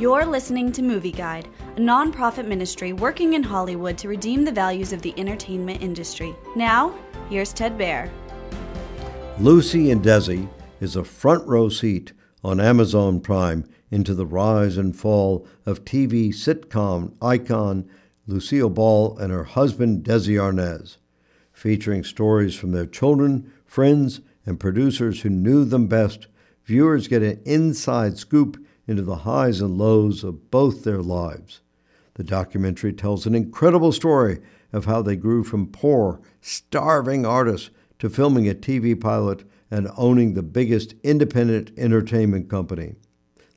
You're listening to Movie Guide, a nonprofit ministry working in Hollywood to redeem the values of the entertainment industry. Now, here's Ted Baehr. Lucy and Desi is a front row seat on Amazon Prime into the rise and fall of TV sitcom icon Lucille Ball and her husband Desi Arnaz, featuring stories from their children, friends, and producers who knew them best. Viewers get an inside scoop into the highs and lows of both their lives. The documentary tells an incredible story of how they grew from poor, starving artists to filming a TV pilot and owning the biggest independent entertainment company.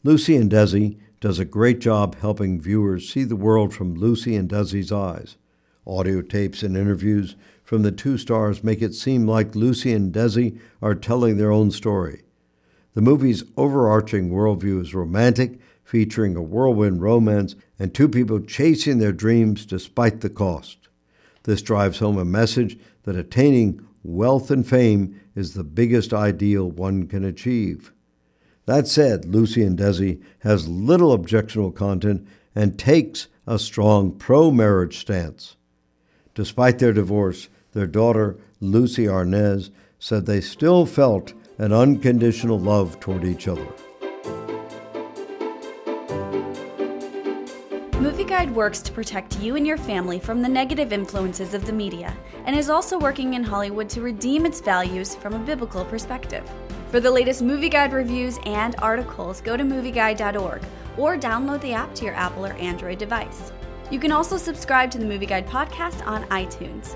Lucy and Desi does a great job helping viewers see the world from Lucy and Desi's eyes. Audio tapes and interviews from the two stars make it seem like Lucy and Desi are telling their own story. The movie's overarching worldview is romantic, featuring a whirlwind romance and two people chasing their dreams despite the cost. This drives home a message that attaining wealth and fame is the biggest ideal one can achieve. That said, Lucy and Desi has little objectionable content and takes a strong pro marriage stance. Despite their divorce, their daughter, Lucie Arnaz, said they still felt an unconditional love toward each other. Movie Guide works to protect you and your family from the negative influences of the media and is also working in Hollywood to redeem its values from a biblical perspective. For the latest Movie Guide reviews and articles, go to movieguide.org or download the app to your Apple or Android device. You can also subscribe to the Movie Guide podcast on iTunes.